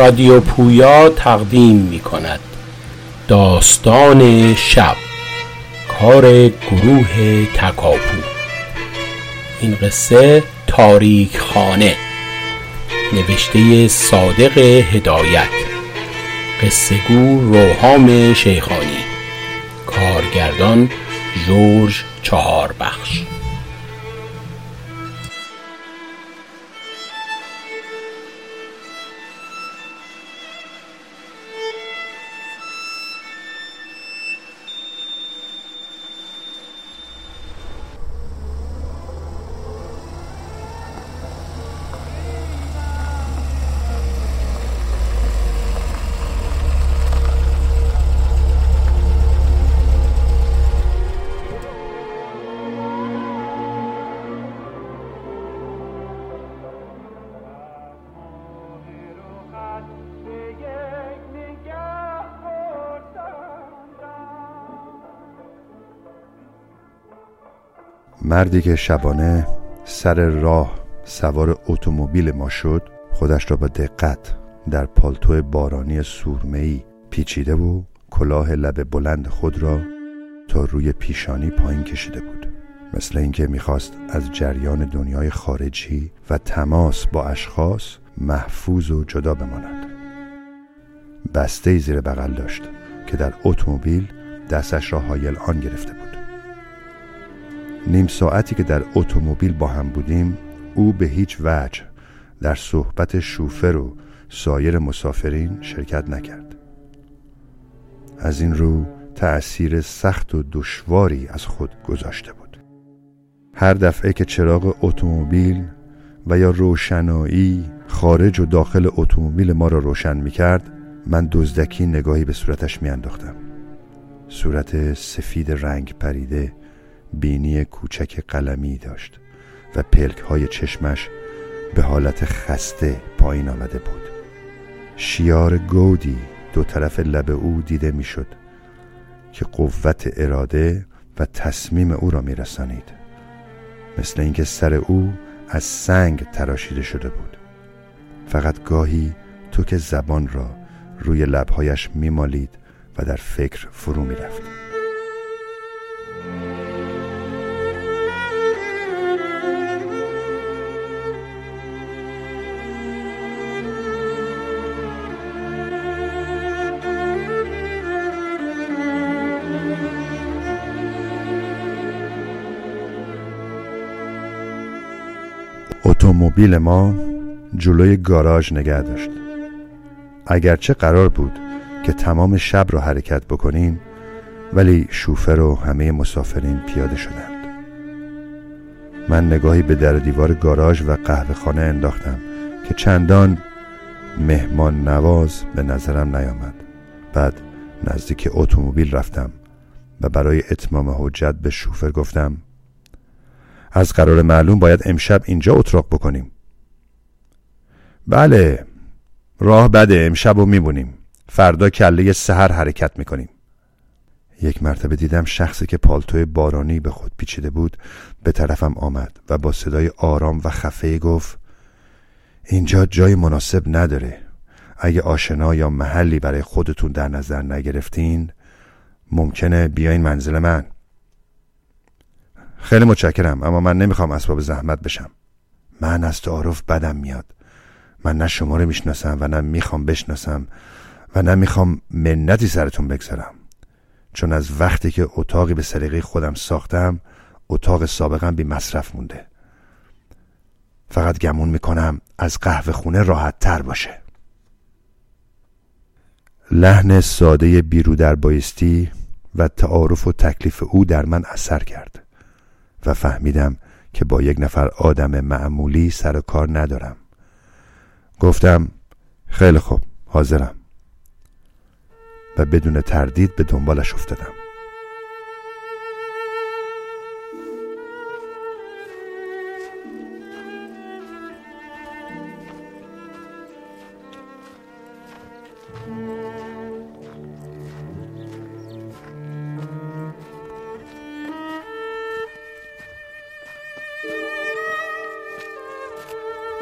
رادیو پویا تقدیم می کند داستان شب. کار گروه تکاپو. این قصه تاریک خانه نوشته صادق هدایت. قصه گو روحام شیخانی. کارگردان جورج چهار مردی که شبانه سر راه سوار اتومبیل ما شد خودش را با دقت در پالتو بارانی سورمه‌ای پیچیده و کلاه لب بلند خود را تا روی پیشانی پایین کشیده بود. مثل اینکه می‌خواست از جریان دنیای خارجی و تماس با اشخاص محفوظ و جدا بماند. بسته زیر بغل داشت که در اتومبیل دستش را حایل آن گرفته بود. نیم ساعتی که در اتومبیل با هم بودیم او به هیچ وجه در صحبت شوفر و سایر مسافرین شرکت نکرد. از این رو تأثیر سخت و دشواری از خود گذاشته بود. هر دفعه که چراغ اتومبیل و یا روشنایی خارج و داخل اتومبیل ما را روشن می کرد من دزدکی نگاهی به صورتش می انداختم صورت سفید رنگ پریده بینی کوچک قلمی داشت و پلک های چشمش به حالت خسته پایین آمده بود. شیار گودی دو طرف لب او دیده می‌شد که قوت اراده و تصمیم او را میرسانید. مثل اینکه سر او از سنگ تراشیده شده بود. فقط گاهی تو که زبان را روی لبهایش میمالید و در فکر فرو می‌رفت. اتومبیل ما جلوی گاراژ نگه داشت. اگرچه قرار بود که تمام شب را حرکت بکنیم ولی شوفر و همه مسافرین پیاده شدند. من نگاهی به در دیوار گاراژ و قهوه خانه انداختم که چندان مهمان نواز به نظرم نیامد. بعد نزدیک اتومبیل رفتم و برای اتمام حجت به شوفر گفتم از قرار معلوم باید امشب اینجا اتراق بکنیم. بله راه بده امشب رو میبونیم فردا کله سهر حرکت می‌کنیم. یک مرتبه دیدم شخصی که پالتوی بارانی به خود پیچیده بود به طرفم آمد و با صدای آرام و خفه گفت اینجا جای مناسب نداره. اگه آشنا یا محلی برای خودتون در نظر نگرفتین ممکنه بیاین منزل من. خیلی متشکرم اما من نمی‌خوام اسباب زحمت بشم. من از تعارف بدم میاد. من نه شما رو می‌شناسم و نه می‌خوام بشناسم و نه می‌خوام منتی سرتون بگذارم. چون از وقتی که اتاقی به سلیقه خودم ساختم اتاق سابقم بی مصرف مونده. فقط گمون می‌کنم از قهوه خونه راحت تر باشه. لحن ساده بیرو در بایستی و تعارف و تکلیف او در من اثر کرد. و فهمیدم که با یک نفر آدم معمولی سر و کار ندارم. گفتم خیلی خوب حاضرم. و بدون تردید به دنبالش افتادم.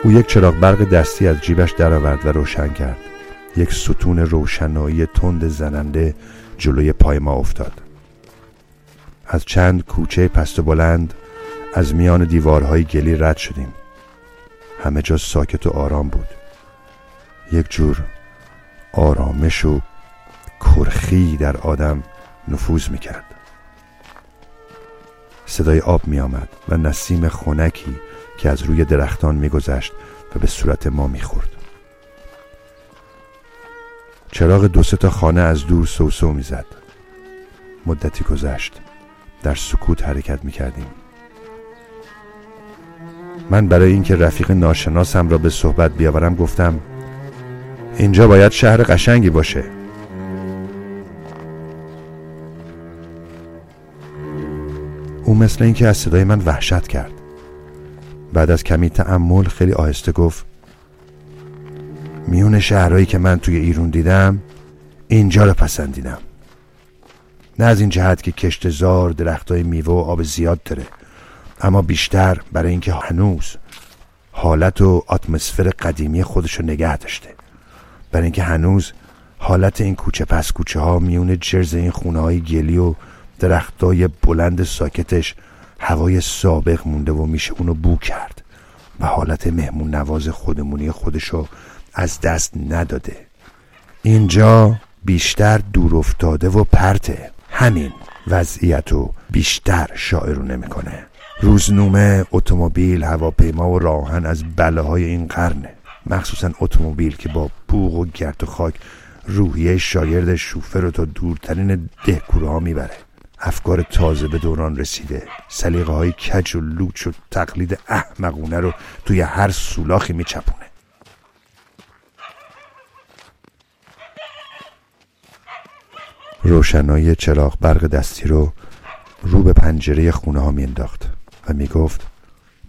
او یک چراغ برق دستی از جیبش درآورد و روشن کرد. یک ستون روشنایی تند زننده جلوی پای ما افتاد. از چند کوچه پست و بلند از میان دیوارهای گلی رد شدیم. همه جا ساکت و آرام بود. یک جور آرامش و کرخی در آدم نفوذ می کرد صدای آب می آمد و نسیم خونکی که از روی درختان می گذشت و به صورت ما می خورد. چراغ دو تا خانه از دور سوسو می زد. مدتی گذشت در سکوت حرکت می کردیم من برای اینکه رفیق ناشناسم را به صحبت بیاورم گفتم اینجا باید شهر قشنگی باشه او مثل اینکه از صدای من وحشت کرد بعد از کمی تعمل خیلی آهسته گفت میون شهرهایی که من توی ایرون دیدم اینجا رو پسندیدم. نه از این جهت که کشتزار درختای میوه و آب زیاد داره اما بیشتر برای اینکه هنوز حالت و اتمسفر قدیمی خودش رو نگه داشته. برای اینکه هنوز حالت این کوچه پس کوچه ها میون جرز این خونه های گلی و درختای بلند ساکتش هوای سابق مونده و میشه اونو بو کرد و حالت مهمون نواز خودمونی خودشو از دست نداده. اینجا بیشتر دور افتاده و پرته همین وضعیت رو بیشتر شاعرونه می‌کنه روزنامه اتومبیل هواپیما و راهن از بله های این قرنه مخصوصا اتومبیل که با بوغ و گرد و خاک روحیه شاگرد شوفر رو تا دورترین دهکوره ها می‌بره. افکار تازه به دوران رسیده. سلیقه های کج و لوچ و تقلید احمقونه رو توی هر سولاخی میچپونه. روشنایی چراغ برق دستی رو رو به پنجره خونه ها مینداخت و می‌گفت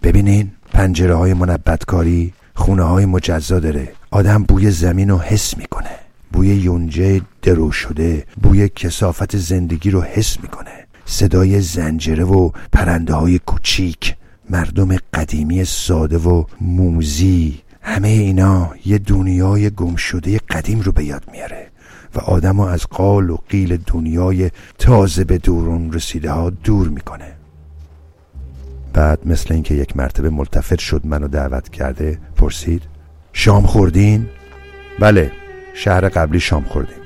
ببینین پنجره های منبتکاری خونه های مجزا داره. آدم بوی زمین رو حس می‌کنه. بوی یونجه درو شده بوی کسافت زندگی رو حس می‌کنه. صدای زنجره و پرنده های کوچیک مردم قدیمی ساده و موزی همه اینا یه دنیای گمشده قدیم رو به یاد میاره و آدم از قال و قیل دنیای تازه به دورون رسیده ها دور می‌کنه. بعد مثل اینکه یک مرتبه ملتفت شد منو دعوت کرده پرسید شام خوردین؟ بله. شهر قبلی شام خوردیم.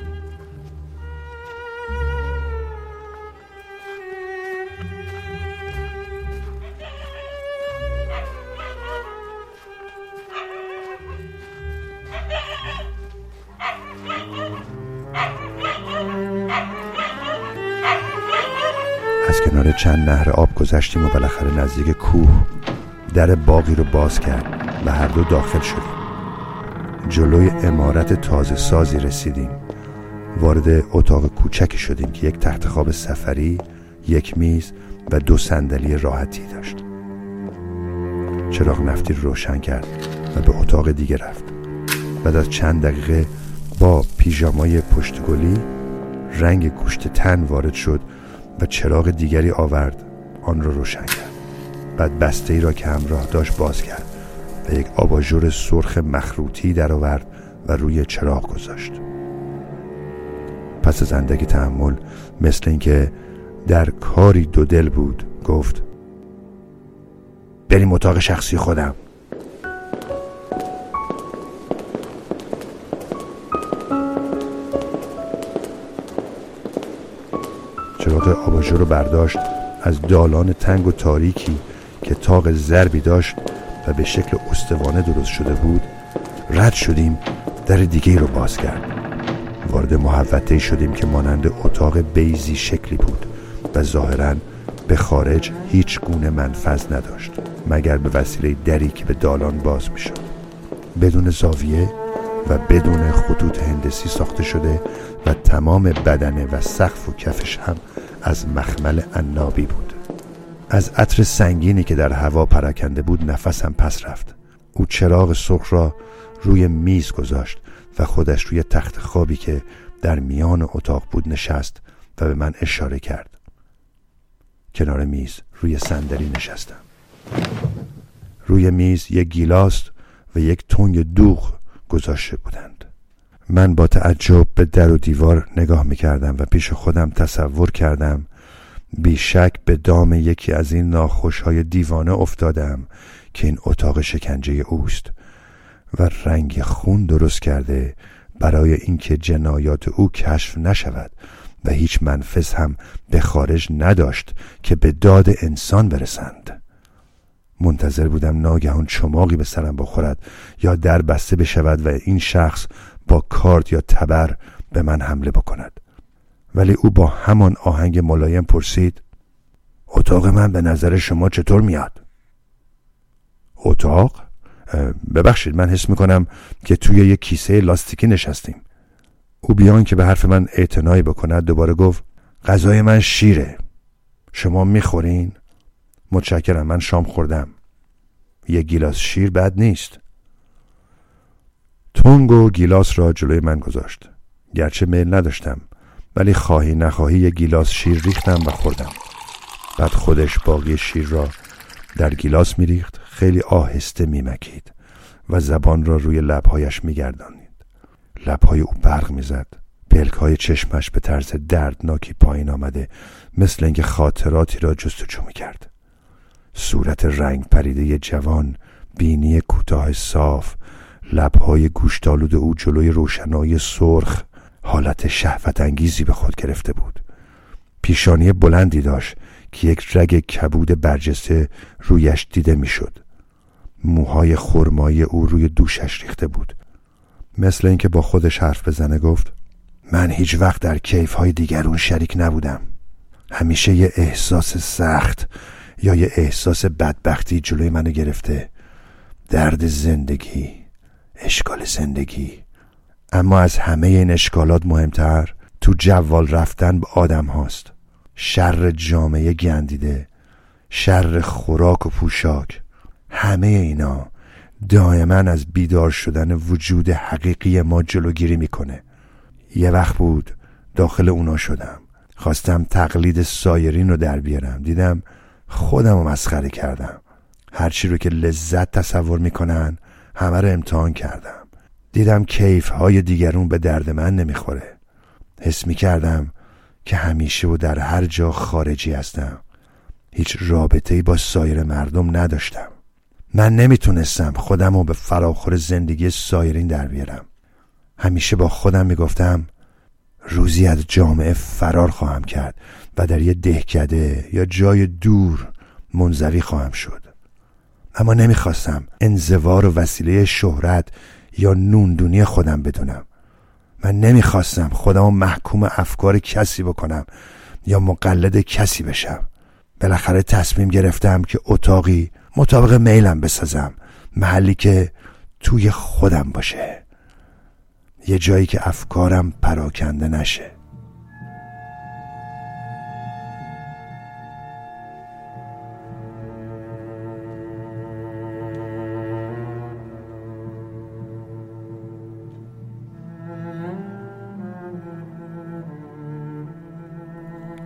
از کنار چند نهر آب گذشتیم و بالاخره نزدیک کوه در باقی رو باز کرد و هر دو داخل شدیم. جلوی امارت تازه سازی رسیدیم. وارد اتاق کوچکی شدیم که یک تخت خواب سفری یک میز و دو صندلی راحتی داشت. چراغ نفتی رو روشن کرد و به اتاق دیگه رفت. بعد از چند دقیقه با پیژامای پشتگلی رنگ گوشت تن وارد شد و چراغ دیگری آورد. آن را روشن کرد. بعد بسته ای را که همراه داشت باز کرد. و یک آباژور سرخ مخروطی درآورد و روی چراغ گذاشت. پس از اندکی تحمل مثل اینکه در کاری دو دل بود گفت بریم اتاق شخصی خودم. چراغ آباژور رو برداشت از دالان تنگ و تاریکی که تاق زربی داشت و به شکل استوانه درست شده بود رد شدیم در دیگه رو باز کرد وارد محوطه شدیم که مانند اتاق بیزی شکلی بود و ظاهرا به خارج هیچ گونه منفذ نداشت مگر به وسیله دری که به دالان باز می شد بدون زاویه و بدون خطوط هندسی ساخته شده و تمام بدنه و سقف و کفش هم از مخمل عنابی بود. از عطر سنگینی که در هوا پراکنده بود نفسم پس رفت. او چراغ سرخ را روی میز گذاشت و خودش روی تخت خوابی که در میان اتاق بود نشست و به من اشاره کرد. کنار میز روی صندلی نشستم. روی میز یک گیلاس و یک تنگ دوغ گذاشته بودند. من با تعجب به در و دیوار نگاه می کردم و پیش خودم تصور کردم بیشک به دام یکی از این ناخوش های دیوانه افتادم که این اتاق شکنجه اوست و رنگ خون درست کرده برای اینکه جنایات او کشف نشود و هیچ منفذ هم به خارج نداشت که به داد انسان برسند. منتظر بودم ناگهان چماقی به سرم بخورد یا در بسته بشود و این شخص با کارد یا تبر به من حمله بکند. ولی او با همان آهنگ ملایم پرسید اتاق من به نظر شما چطور میاد؟ اتاق؟ ببخشید من حس می‌کنم که توی یک کیسه لاستیکی نشستیم او بیان که به حرف من اعتنایی بکند دوباره گفت غذای من شیره شما می‌خورین؟ متشکرم من شام خوردم یه گیلاس شیر بد نیست تونگ و گیلاس را جلوی من گذاشت گرچه میل نداشتم ولی خواهی نخواهی یه گیلاس شیر ریختم و خوردم. بعد خودش باقی شیر را در گیلاس میریخت خیلی آهسته میمکید و زبان را روی لبهایش میگردانید لبهای او برق می‌زد پلک های چشمش به طرز دردناکی پایین آمده مثل اینکه خاطراتی را جستجو می‌کرد. صورت رنگ پریده جوان بینی کوتاه صاف لبهای گوشتالود او جلوی روشنایی سرخ حالت شهوت انگیزی به خود گرفته بود. پیشانی بلندی داشت که یک رگ کبود برجسته رویش دیده می‌شد. موهای خرمایی او روی دوشش ریخته بود. مثل اینکه با خودش حرف بزنه گفت من هیچ وقت در کیف های دیگرون شریک نبودم. همیشه یه احساس سخت یا یه احساس بدبختی جلوی منو گرفته. درد زندگی اشکال زندگی. اما از همه این اشکالات مهمتر تو جوال رفتن به آدم هاست. شر جامعه گندیده شر خوراک و پوشاک. همه اینا دائما از بیدار شدن وجود حقیقی ما جلوگیری می‌کنه. یه وقت بود داخل اونا شدم. خواستم تقلید سایرین رو در بیارم. دیدم خودم رو مسخره کردم. هرچی رو که لذت تصور می‌کنن همه رو امتحان کردم. دیدم کیف های دیگرون به درد من نمی‌خوره. حس می‌کردم که همیشه و در هر جا خارجی هستم. هیچ رابطه با سایر مردم نداشتم. من نمی‌تونستم خودم رو به فراخور زندگی سایرین در بیارم. همیشه با خودم می‌گفتم روزی از جامعه فرار خواهم کرد و در یه دهکده یا جای دور منزوی خواهم شد. اما نمی‌خواستم انزوار و وسیله شهرت یا نوندونی خودم بدونم. من نمی‌خواستم خودم محکوم افکار کسی بکنم یا مقلد کسی بشم. بالاخره تصمیم گرفتم که اتاقی مطابق میلم بسازم. محلی که توی خودم باشه. یه جایی که افکارم پراکنده نشه.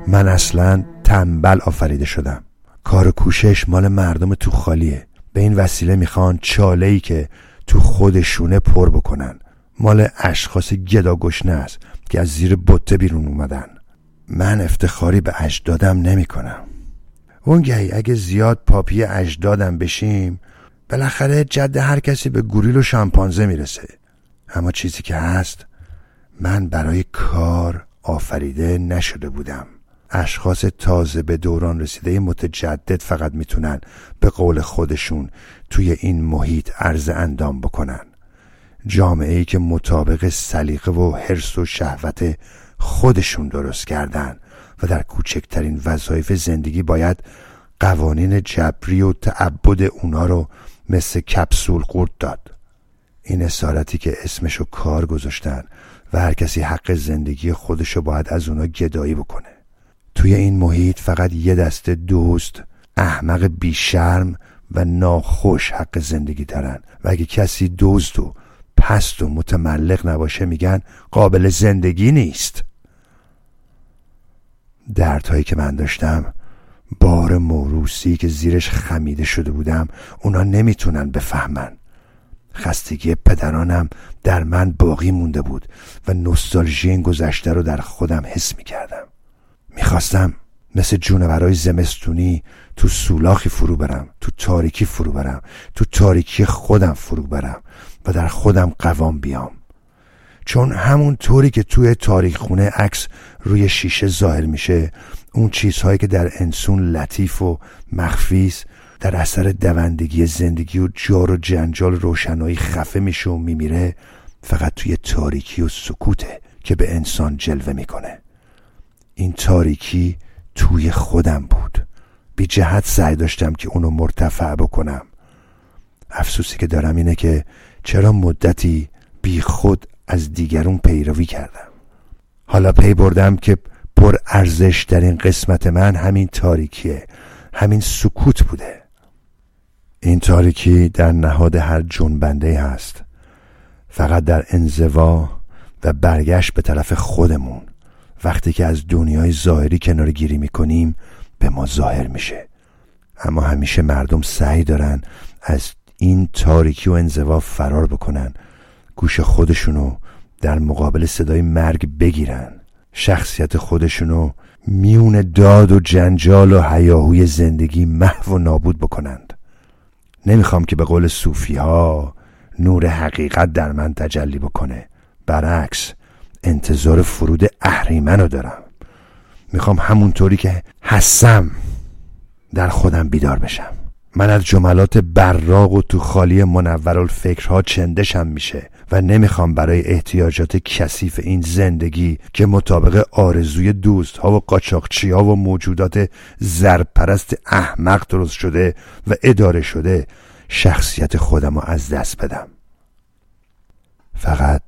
من اصلا تنبل آفریده شدم. کار کوشش مال مردم تو خالیه. به این وسیله می‌خوان چاله ای که تو خودشونه پر بکنن. مال اشخاص گداگشنه است که از زیر بطه بیرون اومدن. من افتخاری به اجدادم نمی کنم اونگهی اگه زیاد پاپی اجدادم بشیم بالاخره جد هر کسی به گوریل و شامپانزه می‌رسه. اما چیزی که هست من برای کار آفریده نشده بودم. اشخاص تازه به دوران رسیده متجدد فقط می‌تونن به قول خودشون توی این محیط عرض اندام بکنن. جامعه ای که مطابق سلیقه و حرس و شهوت خودشون درست کردن و در کوچکترین وظایف زندگی باید قوانین جبری و تعبد اونا رو مثل کپسول قورت داد. این اسارتی که اسمشو کار گذاشتن و هر کسی حق زندگی خودشو باید از اونا گدایی بکنه. توی این محیط فقط یه دسته دوست احمق بیشرم و ناخوش حق زندگی دارن و اگه کسی دوست و پست و متملق نباشه میگن قابل زندگی نیست. دردهایی که من داشتم بار موروسی که زیرش خمیده شده بودم اونا نمی‌تونن بفهمن. خستگی پدرانم در من باقی مونده بود و نوستالژی این گذشته رو در خودم حس می کردم می‌خواستم مثل جونورای زمستونی تو سولاخی فرو برم تو تاریکی فرو برم تو تاریکی خودم فرو برم و در خودم قوام بیام. چون همون طوری که توی تاریخ خونه عکس روی شیشه ظاهر میشه اون چیزهایی که در انسون لطیف و مخفیست در اثر دوندگی زندگی و جار و جنجال روشنایی خفه میشه و میمیره فقط توی تاریکی و سکوته که به انسان جلوه می‌کنه. این تاریکی توی خودم بود. بی جهت سعی داشتم که اونو مرتفع بکنم. افسوسی که دارم اینه که چرا مدتی بی خود از دیگرون پیروی کردم. حالا پی بردم که پر ارزش در این قسمت من همین تاریکیه. همین سکوت بوده. این تاریکی در نهاد هر جنبنده هست. فقط در انزوا و برگشت به طرف خودمون. وقتی که از دنیای ظاهری کنار گیری می‌کنیم به ما ظاهر میشه. اما همیشه مردم سعی دارن از این تاریکی و انزوا فرار بکنن گوش خودشونو در مقابل صدای مرگ بگیرن. شخصیت خودشونو میون داد و جنجال و حیاهوی زندگی محو و نابود بکنند. نمی‌خوام که به قول صوفی ها نور حقیقت در من تجلی بکنه. برعکس انتظار فرود اهریمن دارم. می‌خوام همونطوری که هستم در خودم بیدار بشم. من از جملات براق و تو خالی منور الفکرها چندشم میشه و نمی‌خوام برای احتیاجات کثیف این زندگی که مطابق آرزوی دوست ها و قاچاقچی ها و موجودات زرپرست احمق درست شده و اداره شده شخصیت خودم رو از دست بدم. فقط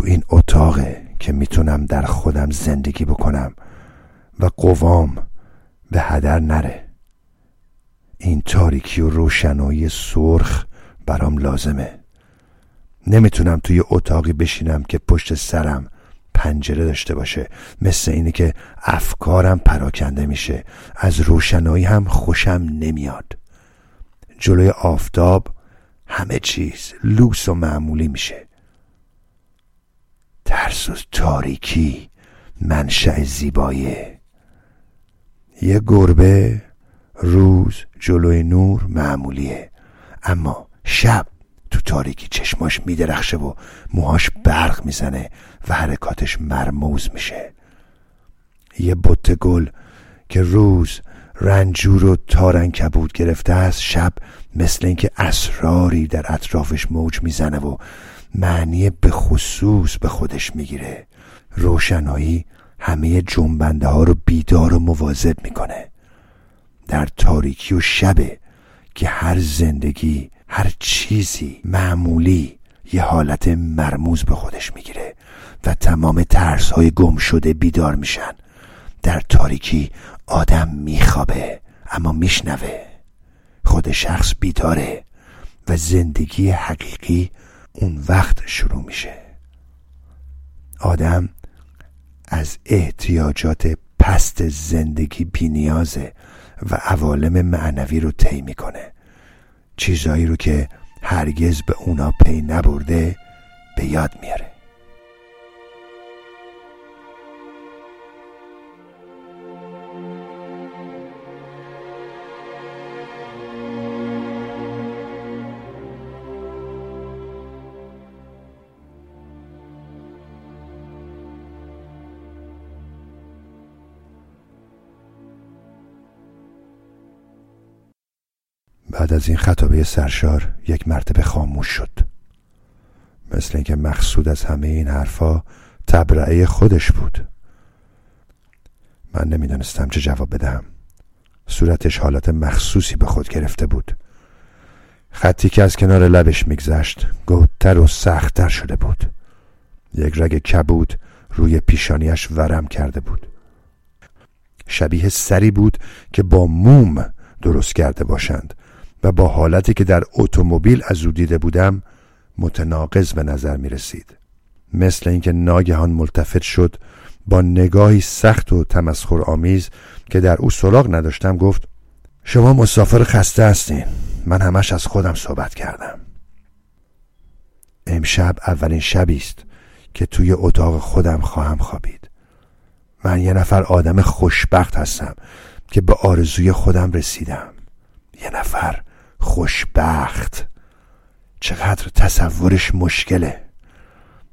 تو این اتاقه که می‌تونم در خودم زندگی بکنم و قوام به هدر نره. این تاریکی و روشنایی سرخ برام لازمه. نمی‌تونم توی اتاقی بشینم که پشت سرم پنجره داشته باشه. مثل اینه که افکارم پراکنده میشه. از روشنایی هم خوشم نمیاد. جلوی آفتاب همه چیز لوس و معمولی میشه. ترس و تاریکی منشأ زیبایه یه گربه روز جلوی نور معمولیه اما شب تو تاریکی چشماش میدرخشه و موهاش برق می‌زنه و حرکاتش مرموز میشه. یه بوت گل که روز رنجور و تارن کبود گرفته است شب مثل اینکه اسراری در اطرافش موج می‌زنه و معنی به خصوص به خودش می‌گیره. روشنایی همه جنبنده ها رو بیدار و مواظب می‌کنه. در تاریکی و شبه که هر زندگی هر چیزی معمولی یه حالت مرموز به خودش می‌گیره و تمام ترس های گم شده بیدار میشن. در تاریکی آدم میخوابه اما میشنوه. خود شخص بیداره و زندگی حقیقی اون وقت شروع میشه. آدم از احتیاجات پست زندگی بینیازه و عوالم معنوی رو طی می‌کنه. چیزایی رو که هرگز به اونا پی نبرده به یاد میاره. بعد از این خطابه سرشار یک مرتبه خاموش شد. مثل اینکه مقصود از همه این حرفا تبرعه خودش بود. من نمی‌دانستم چه جواب بدهم. صورتش حالت مخصوصی به خود گرفته بود. خطی که از کنار لبش میگذشت گودتر و سختتر شده بود. یک رگ کبود روی پیشانیش ورم کرده بود. شبیه سری بود که با موم درست کرده باشند. و با حالتی که در اتومبیل از او دیده بودم متناقض به نظر می رسید. مثل اینکه ناگهان ملتفت شد با نگاهی سخت و تمسخر آمیز که در او سراغ نداشتم گفت شما مسافر خسته هستین. من همش از خودم صحبت کردم. امشب اولین شبی است که توی اتاق خودم خواهم خوابید. من یه نفر آدم خوشبخت هستم که به آرزوی خودم رسیدم. یه نفر خوشبخت. چقدر تصورش مشکله.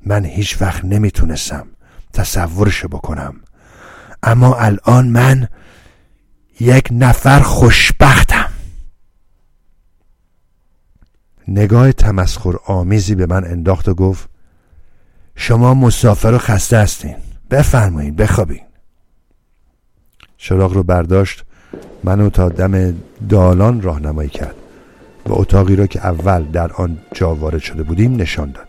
من هیچ وقت نمی‌تونستم تصورش بکنم. اما الان من یک نفر خوشبختم. نگاه تمسخر آمیزی به من انداخت و گفت شما مسافر و خسته هستین. بفرمایید بخوابین. چراغ رو برداشت منو تا دم دالان راهنمایی کرد. و اتاقی را که اول در آن جا وارد شده بودیم نشان داد.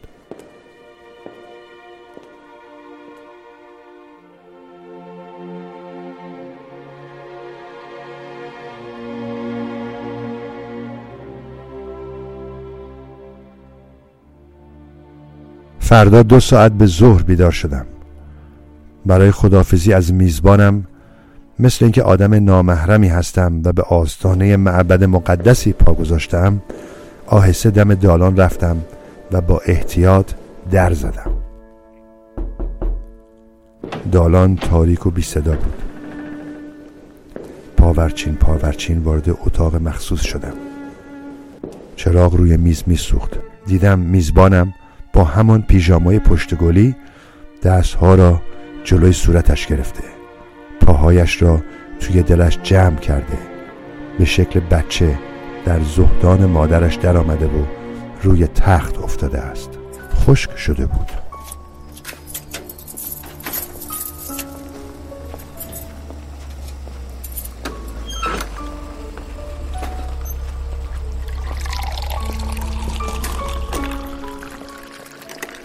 فردا دو ساعت به ظهر بیدار شدم. برای خدافزی از میزبانم مثل اینکه آدم نامحرمی هستم و به آستانه معبد مقدسی پا گذاشتم آهسته دم دالان رفتم و با احتیاط در زدم. دالان تاریک و بی صدا بود. پاورچین پاورچین وارد اتاق مخصوص شدم. چراغ روی میز می سوخت دیدم میزبانم با همان پیژامای پشتگلی دستها را جلوی صورتش گرفته. پاهایش را توی دلش جمع کرده. به شکل بچه در زهدان مادرش در آمده و روی تخت افتاده است. خشک شده بود.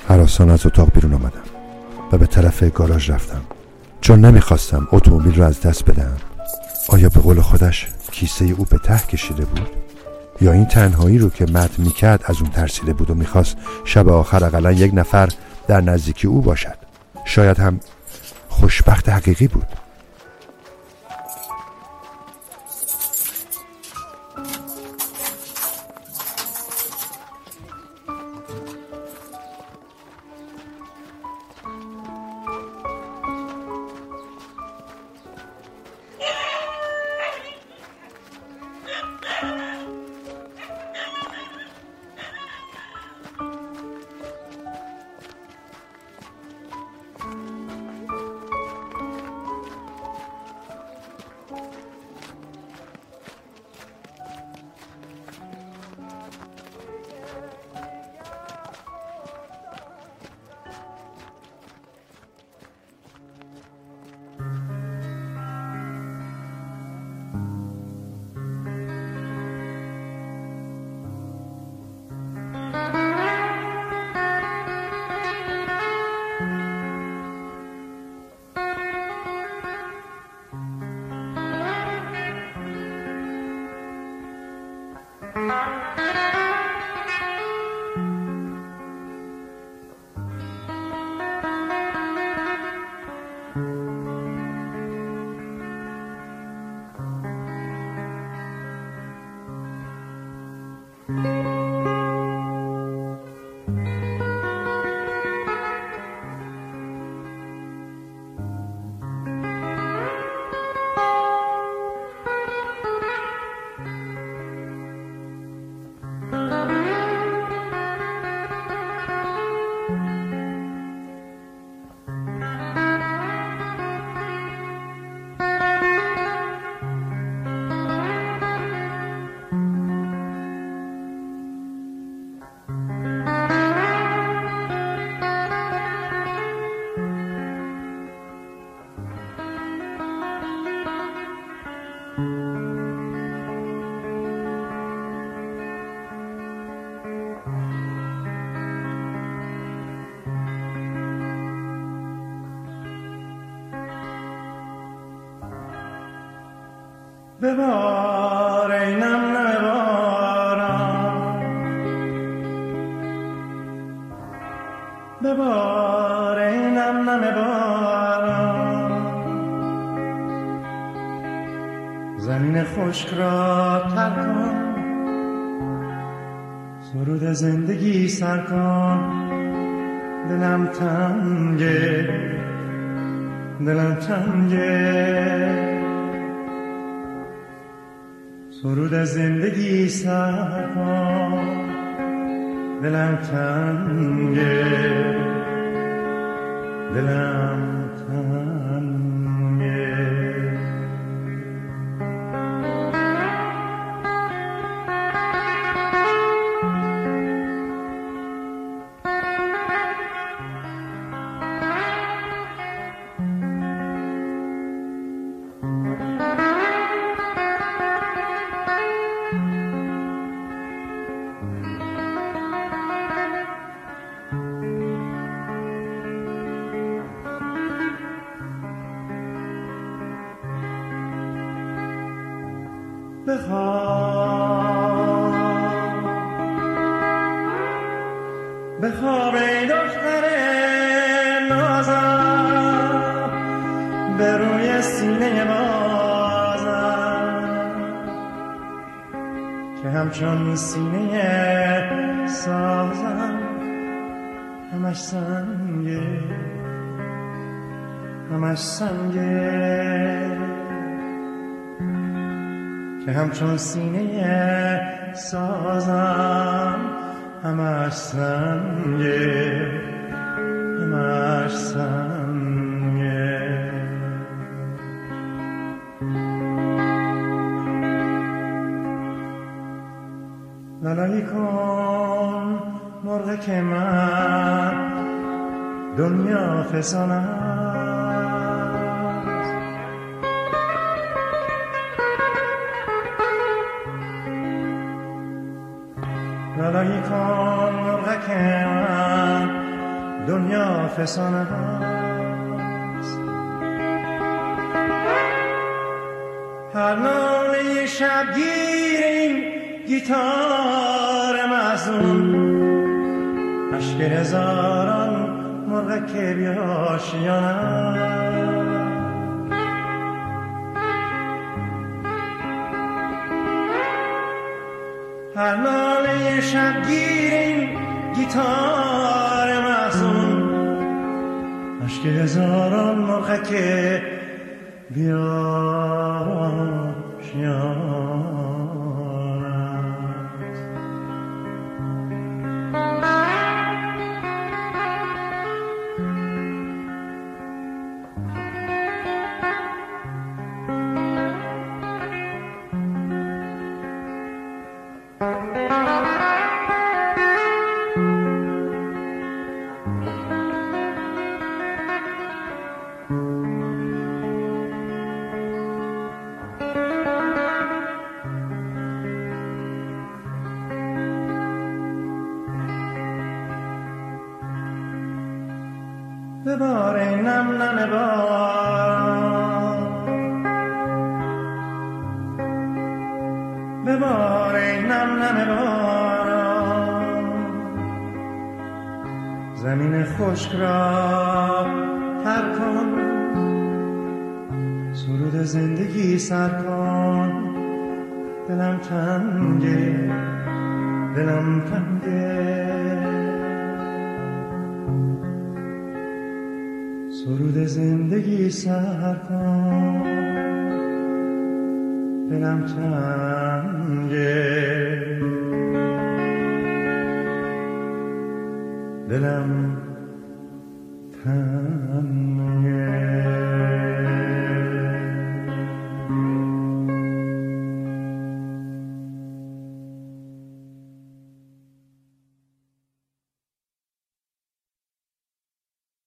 حراسان از اتاق بیرون آمدم و به طرف گاراژ رفتم. چون نمی‌خواستم اتومبیل را از دست بدم آیا به قول خودش کیسه او به ته کشیده بود؟ یا این تنهایی رو که مد می‌کرد از اون ترسیده بود و می‌خواست شب آخر اقلا یک نفر در نزدیکی او باشد؟ شاید هم خوشبخت حقیقی بود. خشک را تر کن. سرود زندگی سر کن. دلم تنگه دلم تنگه سرود زندگی سر کن. دلم تنگه دلم تنگه سینه سازم. همش سنگه. همش سنگه. که همچون سینه سازم همش سنگه. دنیا فسانم لالایی کن مرغک دنیا فسانه هست هر ناله شبگیر این گیتار مزون عشق هزاران مرغک بیاشیانه هر ناله شبگیر این گیتار محزون عشق هزاران مرغک بیاشیانه ببار ای نم نم بار زمین خشک را تر کن سرود زندگی سر کن دلم تنگه دلم تنگه سرود زندگی سر کن دلم تنگه. دلم تنگه.